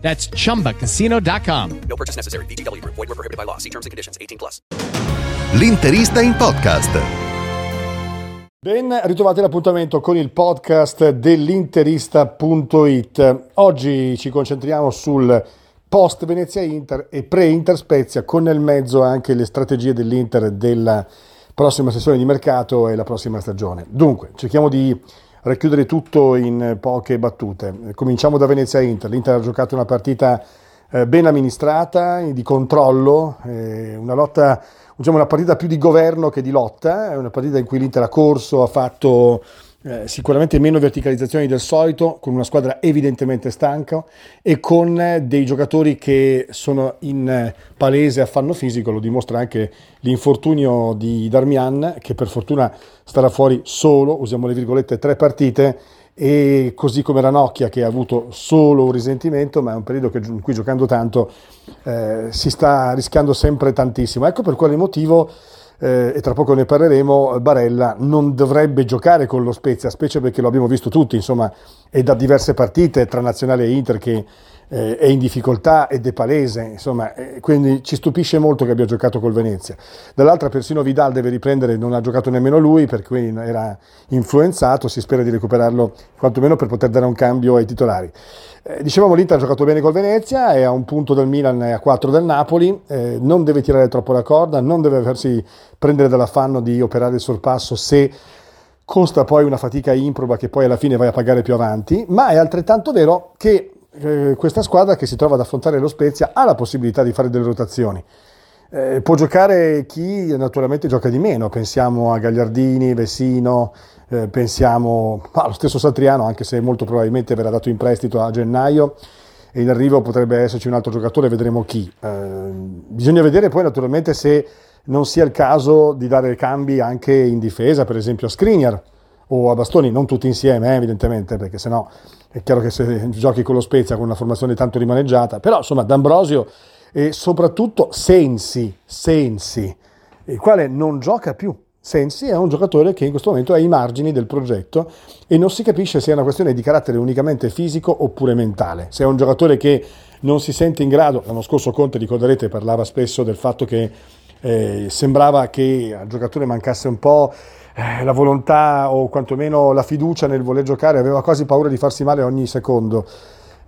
That's chumbacasino.com. No purchase necessary. VGW Group. Void were prohibited by law. See terms and conditions. 18 plus. L'interista in podcast. Ben ritrovati l'appuntamento con il podcast dell'interista.it. Oggi ci concentriamo sul post Venezia Inter e pre-Inter Spezia con nel mezzo anche le strategie dell'Inter della prossima sessione di mercato e la prossima stagione. Dunque, cerchiamo di racchiudere tutto in poche battute. Cominciamo da Venezia Inter. L'Inter ha giocato una partita eh, ben amministrata, di controllo, eh, una lotta, diciamo una partita più di governo che di lotta, è una partita in cui l'Inter ha corso, ha fatto eh, sicuramente meno verticalizzazioni del solito, con una squadra evidentemente stanca e con eh, dei giocatori che sono in eh, palese affanno fisico, lo dimostra anche l'infortunio di Darmian, che per fortuna starà fuori solo, usiamo le virgolette, tre partite, e così come Ranocchia che ha avuto solo un risentimento, ma è un periodo che, in cui giocando tanto si sta rischiando sempre tantissimo. Ecco per quale motivo eh, e tra poco ne parleremo, Barella non dovrebbe giocare con lo Spezia, specie perché lo abbiamo visto tutti, insomma, è da diverse partite tra Nazionale e Inter che eh, è in difficoltà ed è palese, insomma, eh, quindi ci stupisce molto che abbia giocato col Venezia. Dall'altra persino Vidal deve riprendere, non ha giocato nemmeno lui perché era influenzato, si spera di recuperarlo quantomeno per poter dare un cambio ai titolari. Eh, dicevamo l'Inter ha giocato bene col Venezia, è a un punto del Milan e a quattro del Napoli, eh, non deve tirare troppo la corda, non deve farsi prendere dall'affanno di operare il sorpasso se costa poi una fatica improba che poi alla fine vai a pagare più avanti, ma è altrettanto vero che eh, questa squadra che si trova ad affrontare lo Spezia ha la possibilità di fare delle rotazioni. Eh, può giocare chi naturalmente gioca di meno, pensiamo a Gagliardini, Vessino, eh, pensiamo allo stesso Satriano, anche se molto probabilmente verrà dato in prestito a gennaio e in arrivo potrebbe esserci un altro giocatore, vedremo chi. Eh, bisogna vedere poi naturalmente se non sia il caso di dare cambi anche in difesa, per esempio a Skriniar o a Bastoni, non tutti insieme eh, evidentemente, perché sennò è chiaro che se giochi con lo Spezia con una formazione tanto rimaneggiata, però insomma D'Ambrosio e soprattutto Sensi, Sensi, il quale non gioca più, Sensi è un giocatore che in questo momento è ai margini del progetto e non si capisce se è una questione di carattere unicamente fisico oppure mentale. Se è un giocatore che non si sente in grado, l'anno scorso Conte, ricorderete, parlava spesso del fatto che eh, sembrava che al giocatore mancasse un po' la volontà o quantomeno la fiducia nel voler giocare, aveva quasi paura di farsi male ogni secondo.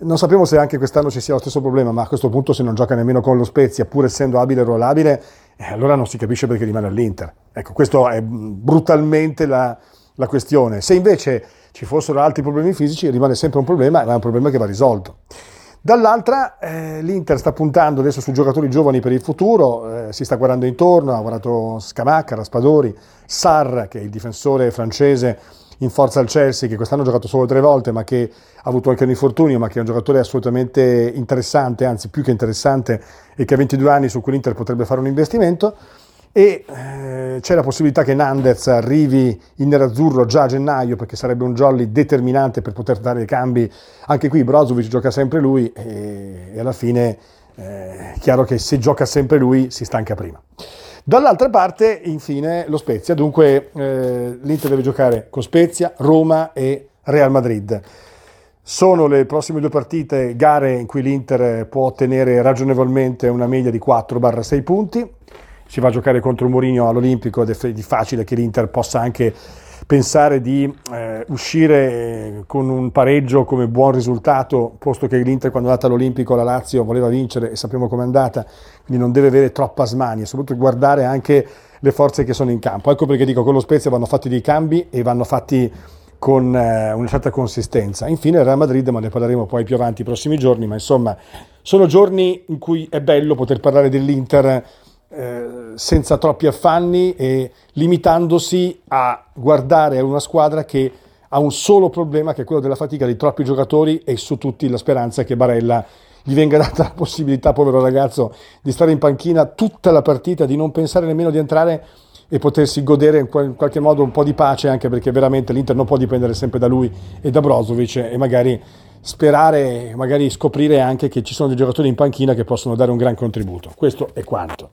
Non sappiamo se anche quest'anno ci sia lo stesso problema, ma a questo punto se non gioca nemmeno con lo Spezia, pur essendo abile e ruolabile, eh, allora non si capisce perché rimane all'Inter. Ecco, questa è brutalmente la, la, questione. Se invece ci fossero altri problemi fisici, rimane sempre un problema, ma è un problema che va risolto. Dall'altra, eh, l'Inter sta puntando adesso su giocatori giovani per il futuro, eh, si sta guardando intorno, ha guardato Scamacca, Raspadori, Sarra, che è il difensore francese in forza al Chelsea, che quest'anno ha giocato solo tre volte, ma che ha avuto anche un infortunio, ma che è un giocatore assolutamente interessante, anzi più che interessante, e che a 22 anni su cui l'Inter potrebbe fare un investimento. E eh, c'è la possibilità che Nandez arrivi in nerazzurro già a gennaio, perché sarebbe un jolly determinante per poter dare i cambi. Anche qui Brozovic gioca sempre lui e, e alla fine eh, è chiaro che se gioca sempre lui si stanca prima. Dall'altra parte, infine, lo Spezia. Dunque, eh, l'Inter deve giocare con Spezia, Roma e Real Madrid. Sono le prossime due partite gare in cui l'Inter può ottenere ragionevolmente una media di 4-6 punti. Si va a giocare contro Mourinho all'Olimpico ed è facile che l'Inter possa anche pensare di eh, uscire eh, con un pareggio come buon risultato, posto che l'Inter quando è andata all'Olimpico la Lazio voleva vincere e sappiamo com'è andata, quindi non deve avere troppa smania, soprattutto guardare anche le forze che sono in campo. Ecco perché dico con lo Spezia vanno fatti dei cambi e vanno fatti con eh, una certa consistenza. Infine il Real Madrid, ma ne parleremo poi più avanti i prossimi giorni, ma insomma sono giorni in cui è bello poter parlare dell'Inter eh, senza troppi affanni e limitandosi a guardare una squadra che ha un solo problema che è quello della fatica di troppi giocatori e su tutti la speranza che Barella gli venga data la possibilità, povero ragazzo, di stare in panchina tutta la partita, di non pensare nemmeno di entrare e potersi godere in qualche modo un po' di pace, anche perché veramente l'Inter non può dipendere sempre da lui e da Brozovic e magari sperare, magari scoprire anche che ci sono dei giocatori in panchina che possono dare un gran contributo. Questo è quanto.